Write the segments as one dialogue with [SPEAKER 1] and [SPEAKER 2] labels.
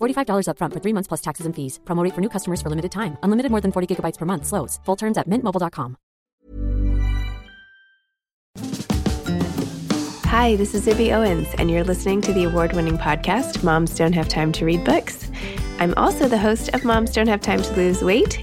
[SPEAKER 1] $45 upfront for three months plus taxes and fees. Promote for new customers for limited time. Unlimited more than 40 gigabytes per month. Slows. Full terms at mintmobile.com.
[SPEAKER 2] Hi, this is Zibby Owens, and you're listening to the award winning podcast, Moms Don't Have Time to Read Books. I'm also the host of Moms Don't Have Time to Lose Weight,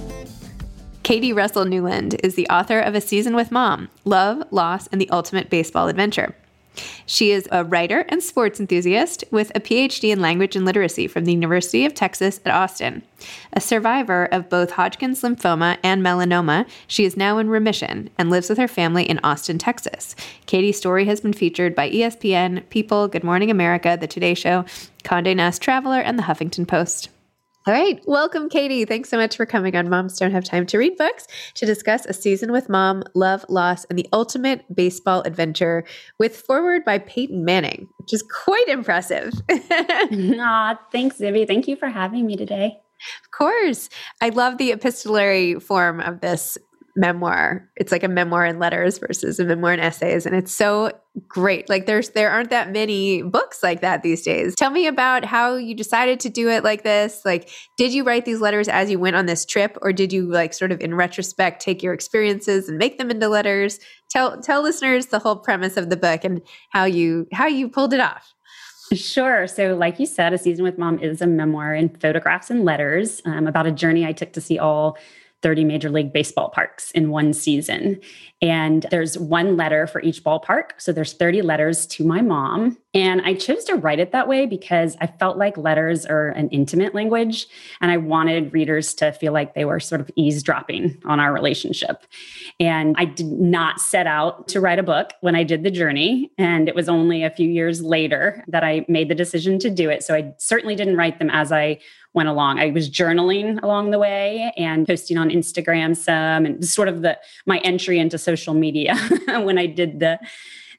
[SPEAKER 2] Katie Russell Newland is the author of A Season with Mom Love, Loss, and the Ultimate Baseball Adventure. She is a writer and sports enthusiast with a PhD in language and literacy from the University of Texas at Austin. A survivor of both Hodgkin's lymphoma and melanoma, she is now in remission and lives with her family in Austin, Texas. Katie's story has been featured by ESPN, People, Good Morning America, The Today Show, Condé Nast Traveler, and The Huffington Post. All right. Welcome, Katie. Thanks so much for coming on Moms Don't Have Time to Read Books to discuss A Season with Mom, Love, Loss, and the Ultimate Baseball Adventure with foreword by Peyton Manning, which is quite impressive.
[SPEAKER 3] Aw, thanks, Zibby. Thank you for having me today.
[SPEAKER 2] Of course. I love the epistolary form of this memoir. It's like a memoir in letters versus a memoir in essays. And it's so great. Like there's there aren't that many books like that these days. Tell me about how you decided to do it like this. Like, did you write these letters as you went on this trip, or did you like sort of in retrospect take your experiences and make them into letters? Tell tell listeners the whole premise of the book and how you how you pulled it off.
[SPEAKER 3] Sure. So, like you said, A Season with Mom is a memoir in photographs and letters um, about a journey I took to see all 30 Major League Baseball parks in one season. And there's one letter for each ballpark. So there's 30 letters to my mom. And I chose to write it that way because I felt like letters are an intimate language. And I wanted readers to feel like they were sort of eavesdropping on our relationship. And I did not set out to write a book when I did the journey. And it was only a few years later that I made the decision to do it. So I certainly didn't write them as I went along. I was journaling along the way and posting on Instagram some and sort of the my entry into social media when I did the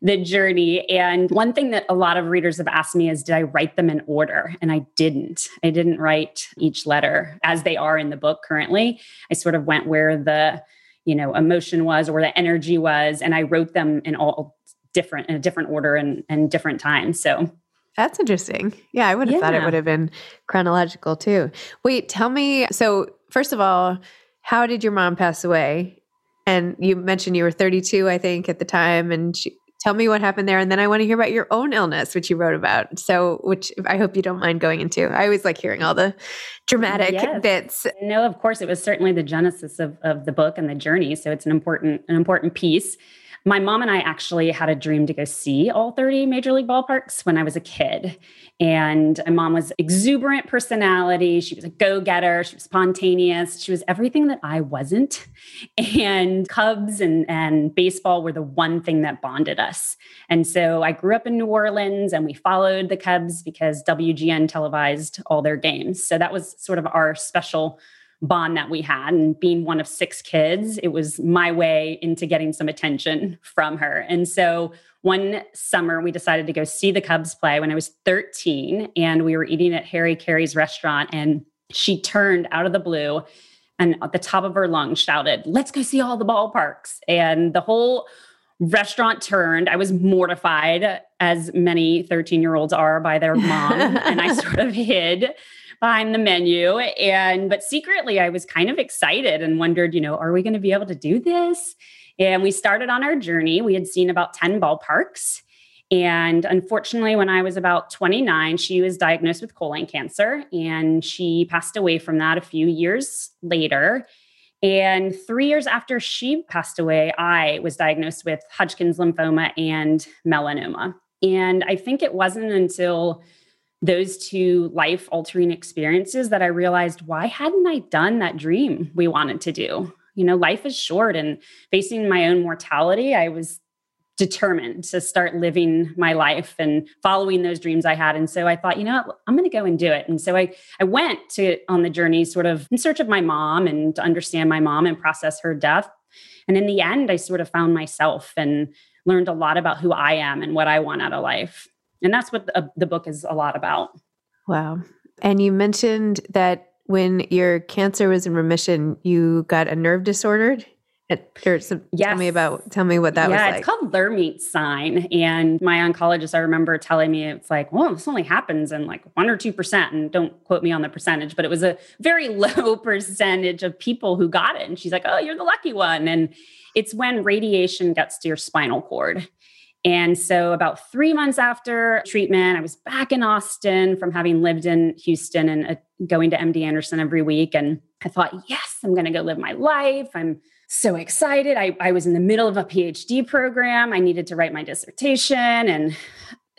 [SPEAKER 3] the journey. And one thing that a lot of readers have asked me is, did I write them in order? And I didn't. I didn't write each letter as they are in the book currently. I sort of went where the, you know, emotion was or the energy was, and I wrote them in all different in a different order and and different times. So
[SPEAKER 2] that's interesting. Yeah, I would have yeah. thought it would have been chronological too. Wait, tell me. So, first of all, how did your mom pass away? And you mentioned you were 32, I think, at the time. And she, tell me what happened there. And then I want to hear about your own illness, which you wrote about. So, which I hope you don't mind going into. I always like hearing all the dramatic yes. bits.
[SPEAKER 3] No, of course, it was certainly the genesis of, of the book and the journey. So, it's an important, an important piece. My mom and I actually had a dream to go see all 30 major league ballparks when I was a kid. And my mom was exuberant personality. She was a go-getter. She was spontaneous. She was everything that I wasn't. And Cubs and, and baseball were the one thing that bonded us. And so I grew up in New Orleans and we followed the Cubs because WGN televised all their games. So that was sort of our special bond that we had. And being one of six kids, it was my way into getting some attention from her. And so one summer, we decided to go see the Cubs play when I was 13, and we were eating at Harry Caray's restaurant. And she turned out of the blue and at the top of her lungs shouted, Let's go see all the ballparks. And the whole restaurant turned. I was mortified, as many 13 year olds are by their mom. and I sort of hid behind the menu. And, but secretly, I was kind of excited and wondered, you know, are we going to be able to do this? And we started on our journey. We had seen about 10 ballparks. And unfortunately, when I was about 29, she was diagnosed with colon cancer and she passed away from that a few years later. And three years after she passed away, I was diagnosed with Hodgkin's lymphoma and melanoma. And I think it wasn't until those two life altering experiences that I realized why hadn't I done that dream we wanted to do? You know, life is short and facing my own mortality, I was determined to start living my life and following those dreams I had. And so I thought, you know what, I'm going to go and do it. And so I I went to on the journey sort of in search of my mom and to understand my mom and process her death. And in the end, I sort of found myself and learned a lot about who I am and what I want out of life. And that's what the, the book is a lot about.
[SPEAKER 4] Wow. And you mentioned that when your cancer was in remission, you got a nerve disordered. Or some, yes. tell me about tell me what that
[SPEAKER 3] yeah,
[SPEAKER 4] was like.
[SPEAKER 3] it's called Lhermitte sign, and my oncologist I remember telling me it's like, well, this only happens in like one or two percent, and don't quote me on the percentage, but it was a very low percentage of people who got it. And she's like, oh, you're the lucky one, and it's when radiation gets to your spinal cord. And so, about three months after treatment, I was back in Austin from having lived in Houston and uh, going to MD Anderson every week. And I thought, yes, I'm going to go live my life. I'm so excited. I, I was in the middle of a PhD program. I needed to write my dissertation. And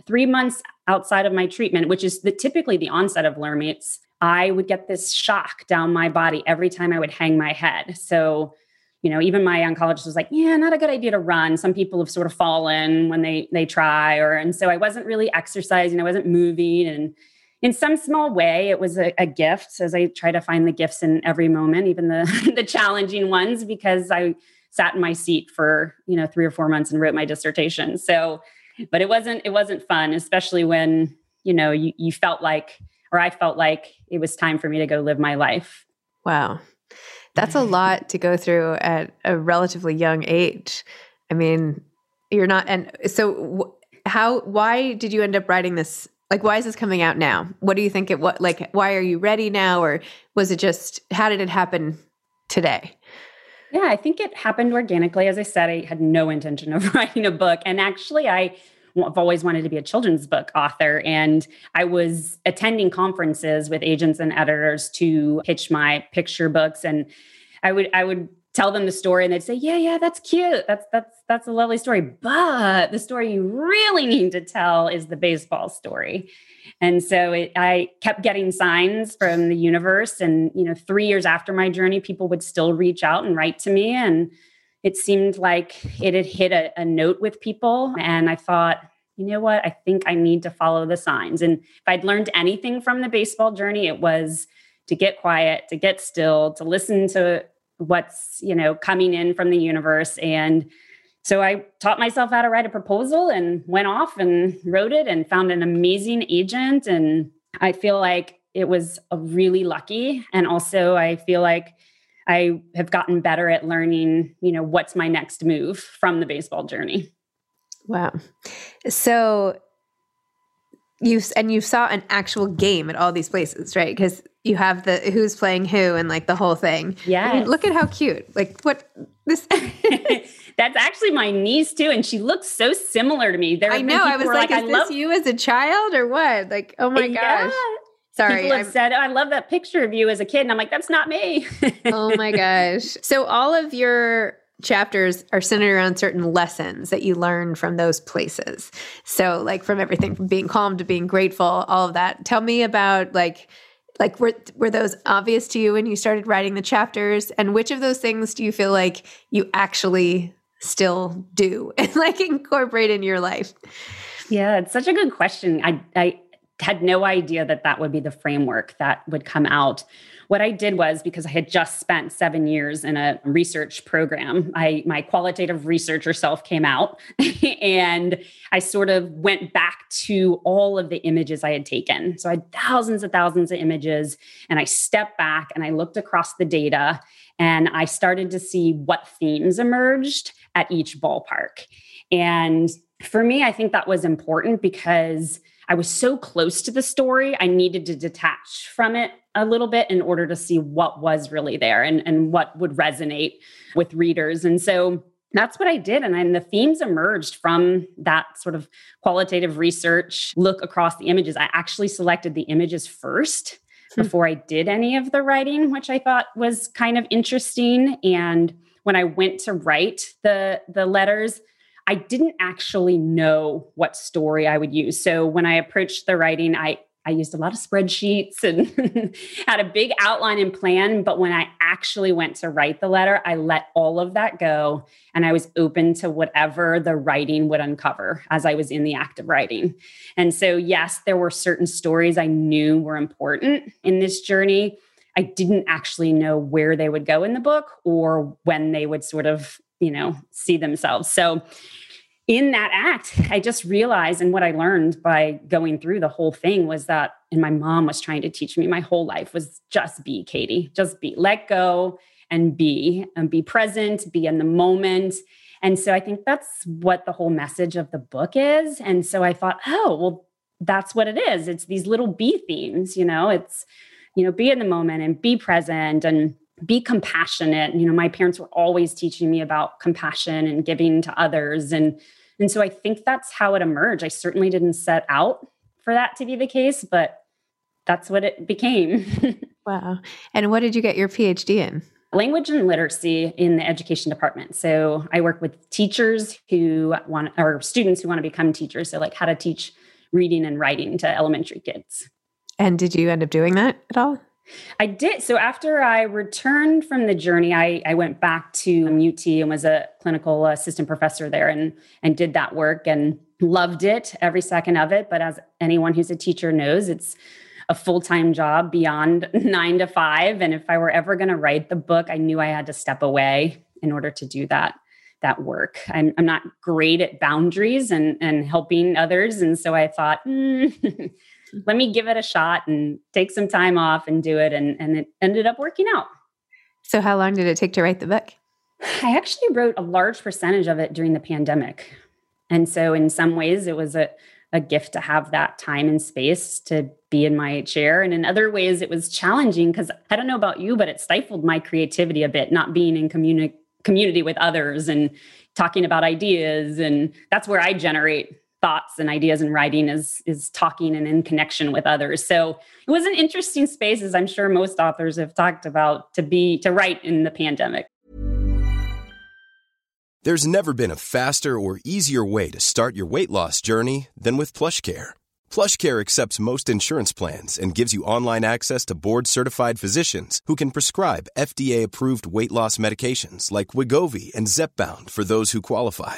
[SPEAKER 3] three months outside of my treatment, which is the, typically the onset of Lhermitte's, I would get this shock down my body every time I would hang my head. So you know even my oncologist was like yeah not a good idea to run. Some people have sort of fallen when they they try or and so i wasn't really exercising i wasn't moving and in some small way it was a, a gift as i try to find the gifts in every moment even the the challenging ones because i sat in my seat for you know three or four months and wrote my dissertation. So but it wasn't it wasn't fun especially when you know you, you felt like or i felt like it was time for me to go live my life.
[SPEAKER 4] Wow that's a lot to go through at a relatively young age. I mean, you're not, and so how, why did you end up writing this? Like, why is this coming out now? What do you think it, what, like, why are you ready now? Or was it just, how did it happen today?
[SPEAKER 3] Yeah, I think it happened organically. As I said, I had no intention of writing a book. And actually, I, I've always wanted to be a children's book author. And I was attending conferences with agents and editors to pitch my picture books. And I would, I would tell them the story and they'd say, Yeah, yeah, that's cute. That's that's that's a lovely story. But the story you really need to tell is the baseball story. And so it, I kept getting signs from the universe. And, you know, three years after my journey, people would still reach out and write to me. And it seemed like it had hit a, a note with people. And I thought, you know what? I think I need to follow the signs. And if I'd learned anything from the baseball journey, it was to get quiet, to get still, to listen to what's, you know, coming in from the universe. And so I taught myself how to write a proposal and went off and wrote it and found an amazing agent. And I feel like it was really lucky. And also, I feel like I have gotten better at learning, you know, what's my next move from the baseball journey.
[SPEAKER 4] Wow. So you and you saw an actual game at all these places, right? Because you have the who's playing who and like the whole thing.
[SPEAKER 3] Yeah.
[SPEAKER 4] I mean, look at how cute. Like what this
[SPEAKER 3] That's actually my niece too, and she looks so similar to me.
[SPEAKER 4] There I know. I was like, like, is I this love- you as a child or what? Like, oh my yeah. Sorry.
[SPEAKER 3] People have said, oh, I love that picture of you as a kid. And I'm like, that's not me.
[SPEAKER 4] oh my gosh. So all of your chapters are centered around certain lessons that you learned from those places. So, like from everything from being calm to being grateful, all of that. Tell me about like like were were those obvious to you when you started writing the chapters and which of those things do you feel like you actually still do and like incorporate in your life?
[SPEAKER 3] Yeah, it's such a good question. I I had no idea that that would be the framework that would come out what I did was because I had just spent seven years in a research program, I my qualitative researcher self came out and I sort of went back to all of the images I had taken. So I had thousands and thousands of images and I stepped back and I looked across the data and I started to see what themes emerged at each ballpark. And for me, I think that was important because I was so close to the story, I needed to detach from it a little bit in order to see what was really there and, and what would resonate with readers. And so that's what I did. And then the themes emerged from that sort of qualitative research look across the images. I actually selected the images first hmm. before I did any of the writing, which I thought was kind of interesting. And when I went to write the, the letters, I didn't actually know what story I would use. So when I approached the writing, I I used a lot of spreadsheets and had a big outline and plan. But when I actually went to write the letter, I let all of that go and I was open to whatever the writing would uncover as I was in the act of writing. And so, yes, there were certain stories I knew were important in this journey. I didn't actually know where they would go in the book or when they would sort of you know, see themselves. So in that act, I just realized, and what I learned by going through the whole thing was that, and my mom was trying to teach me my whole life was just be, Katie, just be, let go and be, and be present, be in the moment. And so I think that's what the whole message of the book is. And so I thought, oh, well, that's what it is. It's these little be themes, you know, it's, you know, be in the moment and be present and be compassionate. You know my parents were always teaching me about compassion and giving to others. And and so i think that's how it emerged. I certainly didn't set out for that to be the case but that's what it became.
[SPEAKER 4] Wow. And what did you get your phd in?
[SPEAKER 3] Language and literacy in the education department. So i work with teachers who want or students who want to become teachers. So like how to teach reading and writing to elementary kids.
[SPEAKER 4] And did you end up doing that at all
[SPEAKER 3] I did. So after I returned from the journey, I, I went back to UT and was a clinical assistant professor there and, and did that work and loved it every second of it. But as anyone who's a teacher knows, it's a full time job beyond nine to five. And if I were ever going to write the book, I knew I had to step away in order to do that that work. I'm, I'm not great at boundaries and, and helping others. And so I thought, mm, let me give it a shot and take some time off and do it. And, and it ended up working out.
[SPEAKER 4] So, how long did it take to write the book?
[SPEAKER 3] I actually wrote a large percentage of it during the pandemic. And so, in some ways, it was a, a gift to have that time and space to be in my chair. And in other ways, it was challenging because I don't know about you, but it stifled my creativity a bit, not being in communi- community with others and talking about ideas. And that's where I generate thoughts and ideas and writing is is talking and in connection with others. So it was an interesting space as i'm sure most authors have talked about to be to write in the pandemic.
[SPEAKER 5] There's never been a faster or easier way to start your weight loss journey than with PlushCare. PlushCare accepts most insurance plans and gives you online access to board certified physicians who can prescribe fda approved weight loss medications like Wegovy and zepbound for those who qualify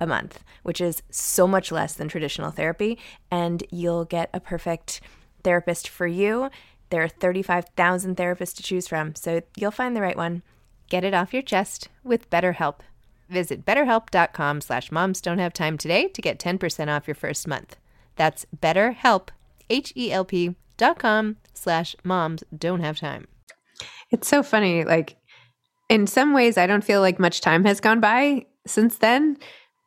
[SPEAKER 4] a month, which is so much less than traditional therapy. And you'll get a perfect therapist for you. There are 35,000 therapists to choose from, so you'll find the right one. Get it off your chest with BetterHelp. Visit betterhelp.com slash moms don't have time today to get 10% off your first month. That's betterhelp, H-E-L-P dot com slash moms don't have time.
[SPEAKER 2] It's so funny. Like, in some ways, I don't feel like much time has gone by since then.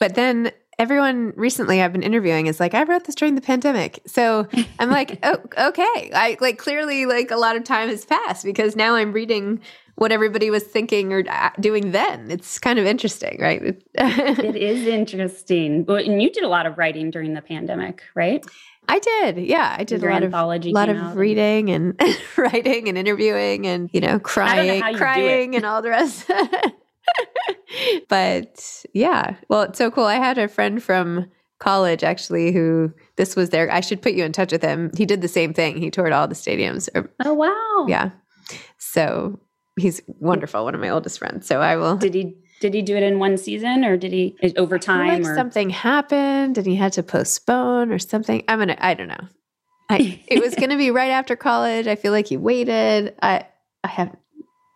[SPEAKER 2] But then everyone recently I've been interviewing is like, I wrote this during the pandemic. So I'm like, oh, okay. I like clearly like a lot of time has passed because now I'm reading what everybody was thinking or uh, doing then. It's kind of interesting, right?
[SPEAKER 3] it is interesting. But And you did a lot of writing during the pandemic, right?
[SPEAKER 2] I did. Yeah, I did Your a lot of lot of reading and, and writing and interviewing and you know crying, know crying and all the rest. but yeah, well, it's so cool. I had a friend from college actually who this was there. I should put you in touch with him. He did the same thing. He toured all the stadiums.
[SPEAKER 3] Oh wow.
[SPEAKER 2] Yeah. So he's wonderful, one of my oldest friends. So I will
[SPEAKER 3] Did he did he do it in one season or did he over time
[SPEAKER 2] like
[SPEAKER 3] or
[SPEAKER 2] something happened and he had to postpone or something? I'm gonna I don't know. I, it was gonna be right after college. I feel like he waited. I I have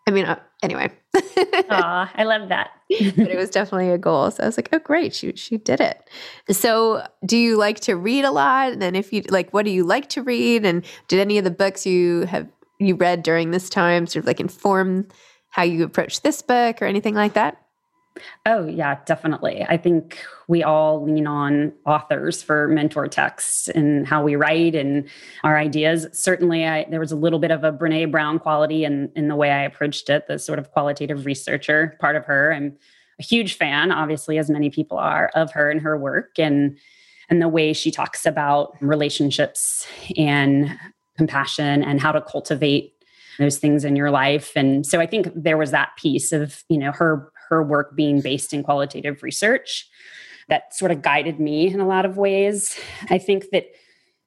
[SPEAKER 2] I mean, uh, anyway.
[SPEAKER 3] Aw, I love that.
[SPEAKER 2] but it was definitely a goal. So I was like, oh, great, she she did it. So, do you like to read a lot? And then, if you like, what do you like to read? And did any of the books you have you read during this time sort of like inform how you approach this book or anything like that?
[SPEAKER 3] Oh, yeah, definitely. I think we all lean on authors for mentor texts and how we write and our ideas. Certainly, I, there was a little bit of a Brene Brown quality in, in the way I approached it, the sort of qualitative researcher part of her. I'm a huge fan, obviously, as many people are, of her and her work and and the way she talks about relationships and compassion and how to cultivate those things in your life and so i think there was that piece of you know her her work being based in qualitative research that sort of guided me in a lot of ways. I think that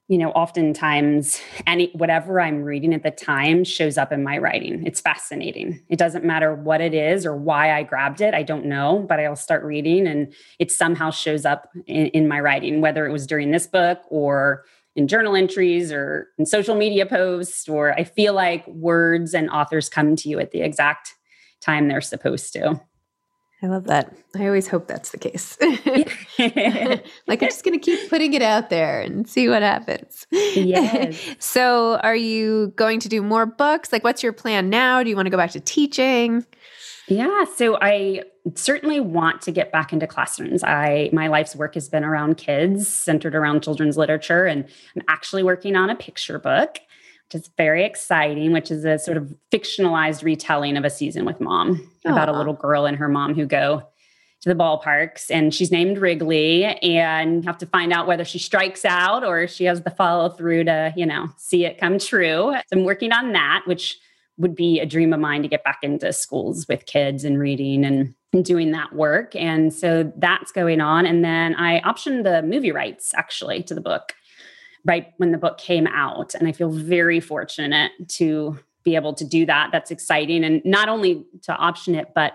[SPEAKER 3] you know oftentimes any whatever i'm reading at the time shows up in my writing. It's fascinating. It doesn't matter what it is or why i grabbed it i don't know but i'll start reading and it somehow shows up in, in my writing whether it was during this book or in journal entries or in social media posts or i feel like words and authors come to you at the exact time they're supposed to
[SPEAKER 2] I love that. I always hope that's the case. like I'm just going to keep putting it out there and see what happens.
[SPEAKER 3] Yes.
[SPEAKER 2] so, are you going to do more books? Like what's your plan now? Do you want to go back to teaching?
[SPEAKER 3] Yeah, so I certainly want to get back into classrooms. I my life's work has been around kids, centered around children's literature and I'm actually working on a picture book which is very exciting, which is a sort of fictionalized retelling of a season with mom Aww. about a little girl and her mom who go to the ballparks and she's named Wrigley and have to find out whether she strikes out or she has the follow through to, you know, see it come true. So I'm working on that, which would be a dream of mine to get back into schools with kids and reading and, and doing that work. And so that's going on. And then I optioned the movie rights actually to the book right when the book came out. And I feel very fortunate to be able to do that. That's exciting. And not only to option it, but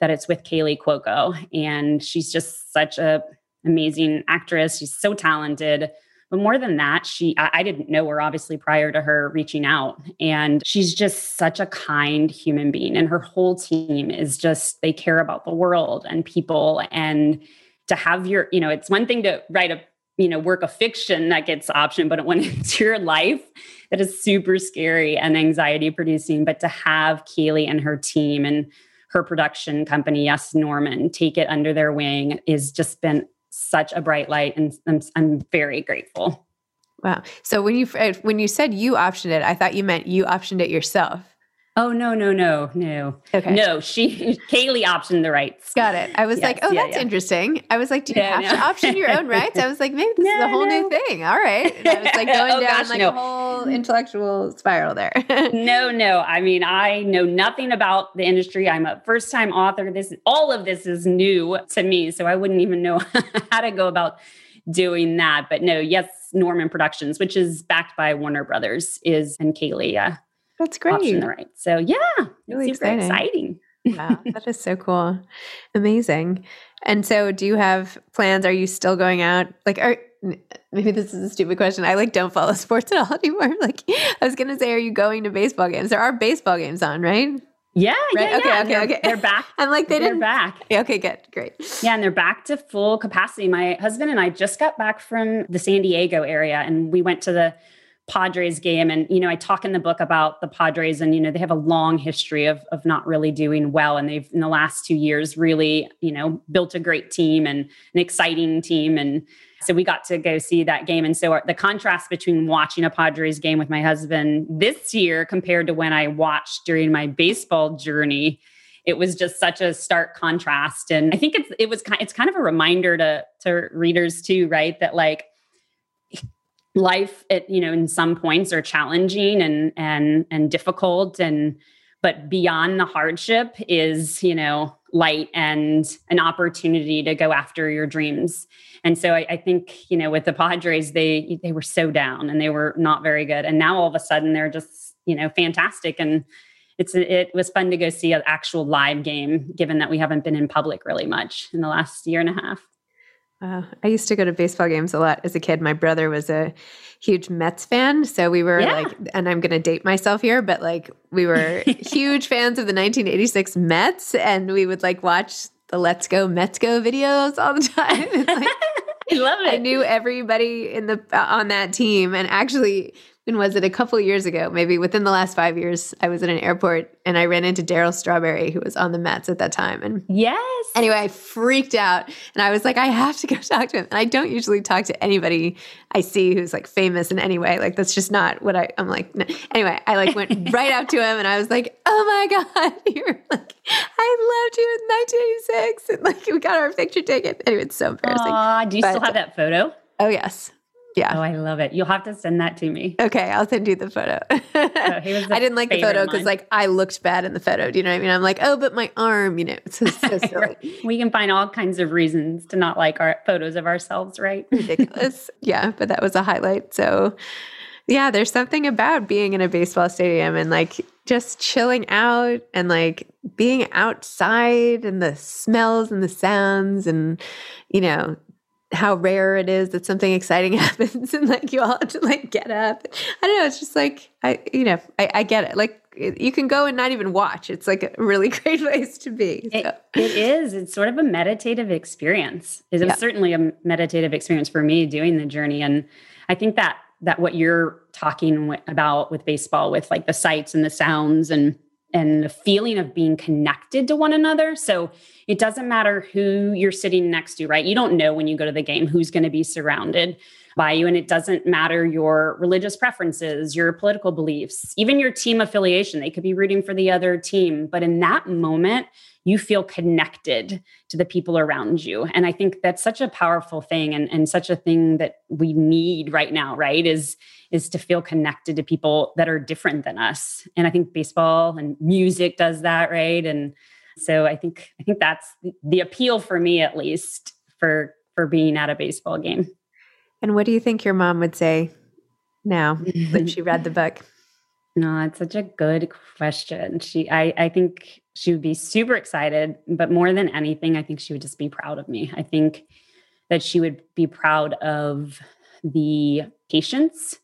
[SPEAKER 3] that it's with Kaley Cuoco. And she's just such a amazing actress. She's so talented. But more than that, she I, I didn't know her obviously prior to her reaching out. And she's just such a kind human being. And her whole team is just they care about the world and people. And to have your, you know, it's one thing to write a you know, work of fiction that gets optioned, but when it's your life, that is super scary and anxiety producing. But to have Kaley and her team and her production company, Yes Norman, take it under their wing is just been such a bright light, and I'm, I'm very grateful.
[SPEAKER 2] Wow. So when you uh, when you said you optioned it, I thought you meant you optioned it yourself.
[SPEAKER 3] Oh no no no no
[SPEAKER 2] okay
[SPEAKER 3] no she Kaley optioned the rights.
[SPEAKER 2] Got it. I was yes, like, oh, yeah, that's yeah. interesting. I was like, do you yeah, have no. to option your own rights? I was like, maybe this no, is a whole no. new thing. All right. And I was like going oh, down gosh, like a whole intellectual spiral there.
[SPEAKER 3] no no. I mean, I know nothing about the industry. I'm a first time author. This all of this is new to me, so I wouldn't even know how to go about doing that. But no, yes, Norman Productions, which is backed by Warner Brothers, is and Kaley. Yeah
[SPEAKER 2] that's great.
[SPEAKER 3] Option right. So yeah, really super exciting. exciting.
[SPEAKER 2] wow, that is so cool. Amazing. And so do you have plans? Are you still going out? Like are maybe this is a stupid question. I like don't follow sports at all anymore. Like I was gonna say, are you going to baseball games? There are baseball games on, right?
[SPEAKER 3] Yeah, right? yeah,
[SPEAKER 2] okay,
[SPEAKER 3] yeah.
[SPEAKER 2] okay,
[SPEAKER 3] they're,
[SPEAKER 2] okay.
[SPEAKER 3] They're back.
[SPEAKER 2] I'm like they
[SPEAKER 3] they're
[SPEAKER 2] didn't
[SPEAKER 3] back.
[SPEAKER 2] Yeah, okay, good, great.
[SPEAKER 3] Yeah, and they're back to full capacity. My husband and I just got back from the San Diego area, and we went to the Padres game. And, you know, I talk in the book about the Padres and, you know, they have a long history of, of not really doing well. And they've, in the last two years, really, you know, built a great team and an exciting team. And so we got to go see that game. And so the contrast between watching a Padres game with my husband this year compared to when I watched during my baseball journey, it was just such a stark contrast. And I think it's, it was, it's kind of a reminder to, to readers too, right? That like, life at you know in some points are challenging and and and difficult and but beyond the hardship is you know light and an opportunity to go after your dreams. And so I, I, think you know with the padres they they were so down and they were not very good. And now all of a sudden they're just you know fantastic. And it's it was fun to go see an actual live game given that we haven't been in public really much in the last year and a half
[SPEAKER 2] Wow. I used to go to baseball games a lot as a kid. My brother was a huge Mets fan. So we were yeah. like, and I'm going to date myself here, but like we were huge fans of the 1986 Mets and we would like watch the Let's Go Mets Go videos all the time.
[SPEAKER 3] Like, I love it.
[SPEAKER 2] I knew everybody in the uh, on that team and actually when was it? A couple years ago maybe within the last five years i was at an airport and i ran into Darryl Strawberry who was on the mets at that time. And
[SPEAKER 3] yes.
[SPEAKER 2] anyway i freaked out and i was like i have to go talk to him. And i don't usually talk to anybody i see who's like famous in any way. Like that's just not what i i'm like no. anyway i like went right up to him and i was like oh my god. You're like i loved you in 1986 and like we got our picture taken. Anyway it's so embarrassing.
[SPEAKER 3] Aww, do you but, still have that photo?
[SPEAKER 2] Oh yes yeah.
[SPEAKER 3] Oh, I love it. You'll have to send that to me.
[SPEAKER 2] Okay, I'll send you the photo. oh, I didn't like the photo because like I looked bad in the photo. Do you know what I mean? I'm like, oh, but my arm, you know, it's so, so silly.
[SPEAKER 3] we can find all kinds of reasons to not like our photos of ourselves, right?
[SPEAKER 2] Ridiculous. yeah, but that was a highlight. So yeah, there's something about being in a baseball stadium and like just chilling out and like being outside and the smells and the sounds and you know how rare it is that something exciting happens and like you all have to like get up. I don't know. It's just like, I, you know, I, I get it. Like you can go and not even watch. It's like a really great place to be.
[SPEAKER 3] So. It, it is. It's sort of a meditative experience. It was yeah. certainly a meditative experience for me doing the journey. And I think that, that what you're talking about with baseball, with like the sights and the sounds and and the feeling of being connected to one another. So it doesn't matter who you're sitting next to, right? You don't know when you go to the game who's going to be surrounded by you. And it doesn't matter your religious preferences, your political beliefs, even your team affiliation. They could be rooting for the other team. But in that moment, you feel connected to the people around you. And I think that's such a powerful thing and, and such a thing that we need right now, right? Is is to feel connected to people that are different than us. And I think baseball and music does that, right? And so I think I think that's the appeal for me at least for for being at a baseball game.
[SPEAKER 2] And what do you think your mom would say now that she read the book?
[SPEAKER 3] No, it's such a good question. She I I think she would be super excited, but more than anything, I think she would just be proud of me. I think that she would be proud of the patience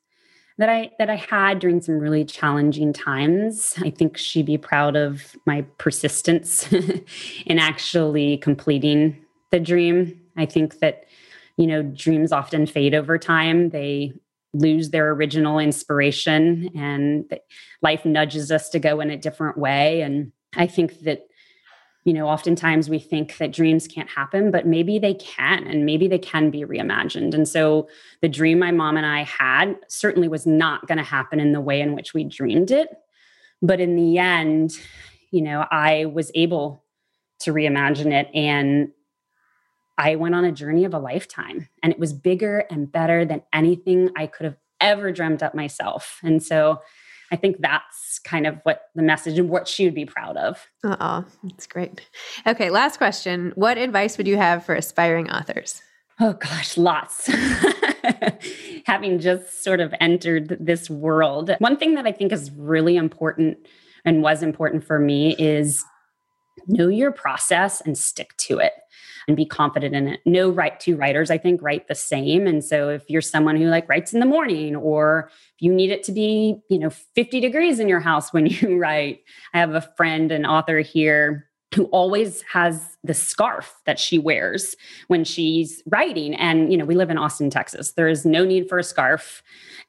[SPEAKER 3] that I that I had during some really challenging times. I think she'd be proud of my persistence in actually completing the dream. I think that you know, dreams often fade over time. They lose their original inspiration and life nudges us to go in a different way. And I think that, you know, oftentimes we think that dreams can't happen, but maybe they can, and maybe they can be reimagined. And so the dream my mom and I had certainly was not going to happen in the way in which we dreamed it. But in the end, you know, I was able to reimagine it and I went on a journey of a lifetime and it was bigger and better than anything I could have ever dreamt up myself. And so I think that's kind of what the message and what she would be proud of.
[SPEAKER 2] Uh oh, that's great. Okay, last question. What advice would you have for aspiring authors?
[SPEAKER 3] Oh gosh, lots. Having just sort of entered this world, one thing that I think is really important and was important for me is know your process and stick to it and be confident in it. No right two writers, I think, write the same. And so if you're someone who like writes in the morning or if you need it to be, you know, 50 degrees in your house when you write. I have a friend, an author here who always has the scarf that she wears when she's writing and you know we live in austin texas. There is no need for a scarf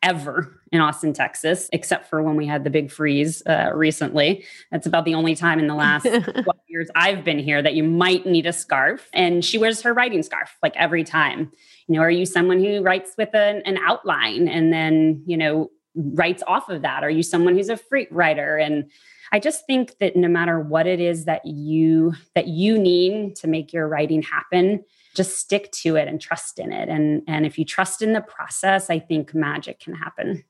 [SPEAKER 3] ever in austin texas except for when we had the big freeze uh, recently. That's about the only time in the last years i've been here that you might need a scarf. And she wears her writing scarf like every time. You know are you someone who writes with an, an outline? And then you know writes off of that are you someone who's a freak writer and I just think that no matter what it is that you that you need to make your writing happen, just stick to it and trust in it. And and if you trust in the process, I think magic can happen.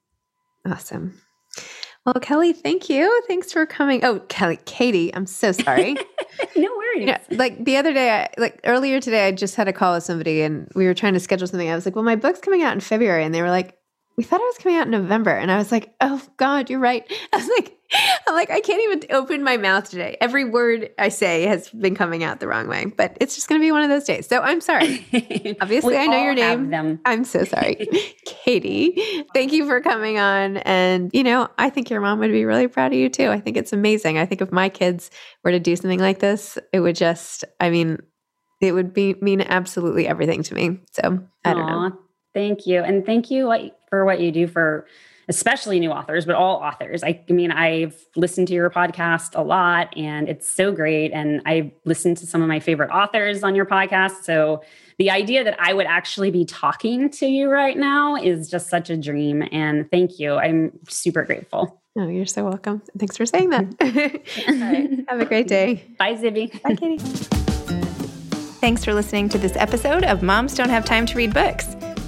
[SPEAKER 2] Awesome. Well, Kelly, thank you. Thanks for coming. Oh, Kelly, Katie, I'm so sorry.
[SPEAKER 3] no worries. You know,
[SPEAKER 2] like the other day, I, like earlier today, I just had a call with somebody and we were trying to schedule something. I was like, well, my book's coming out in February. And they were like, we thought it was coming out in November. And I was like, oh God, you're right. I was like, I'm like, I can't even open my mouth today. Every word I say has been coming out the wrong way, but it's just going to be one of those days. So I'm sorry. Obviously, I know your name. I'm so sorry. Katie, thank you for coming on. And, you know, I think your mom would be really proud of you too. I think it's amazing. I think if my kids were to do something like this, it would just, I mean, it would be mean absolutely everything to me. So I don't Aww, know.
[SPEAKER 3] Thank you. And thank you for what you do for especially new authors, but all authors. I, I, mean, I've listened to your podcast a lot and it's so great. And I've listened to some of my favorite authors on your podcast. So the idea that I would actually be talking to you right now is just such a dream. And thank you. I'm super grateful.
[SPEAKER 2] Oh, you're so welcome. Thanks for saying that. all right. Have a great day.
[SPEAKER 3] Bye, Zibby.
[SPEAKER 2] Bye, Katie.
[SPEAKER 4] Thanks for listening to this episode of Moms Don't Have Time to Read Books.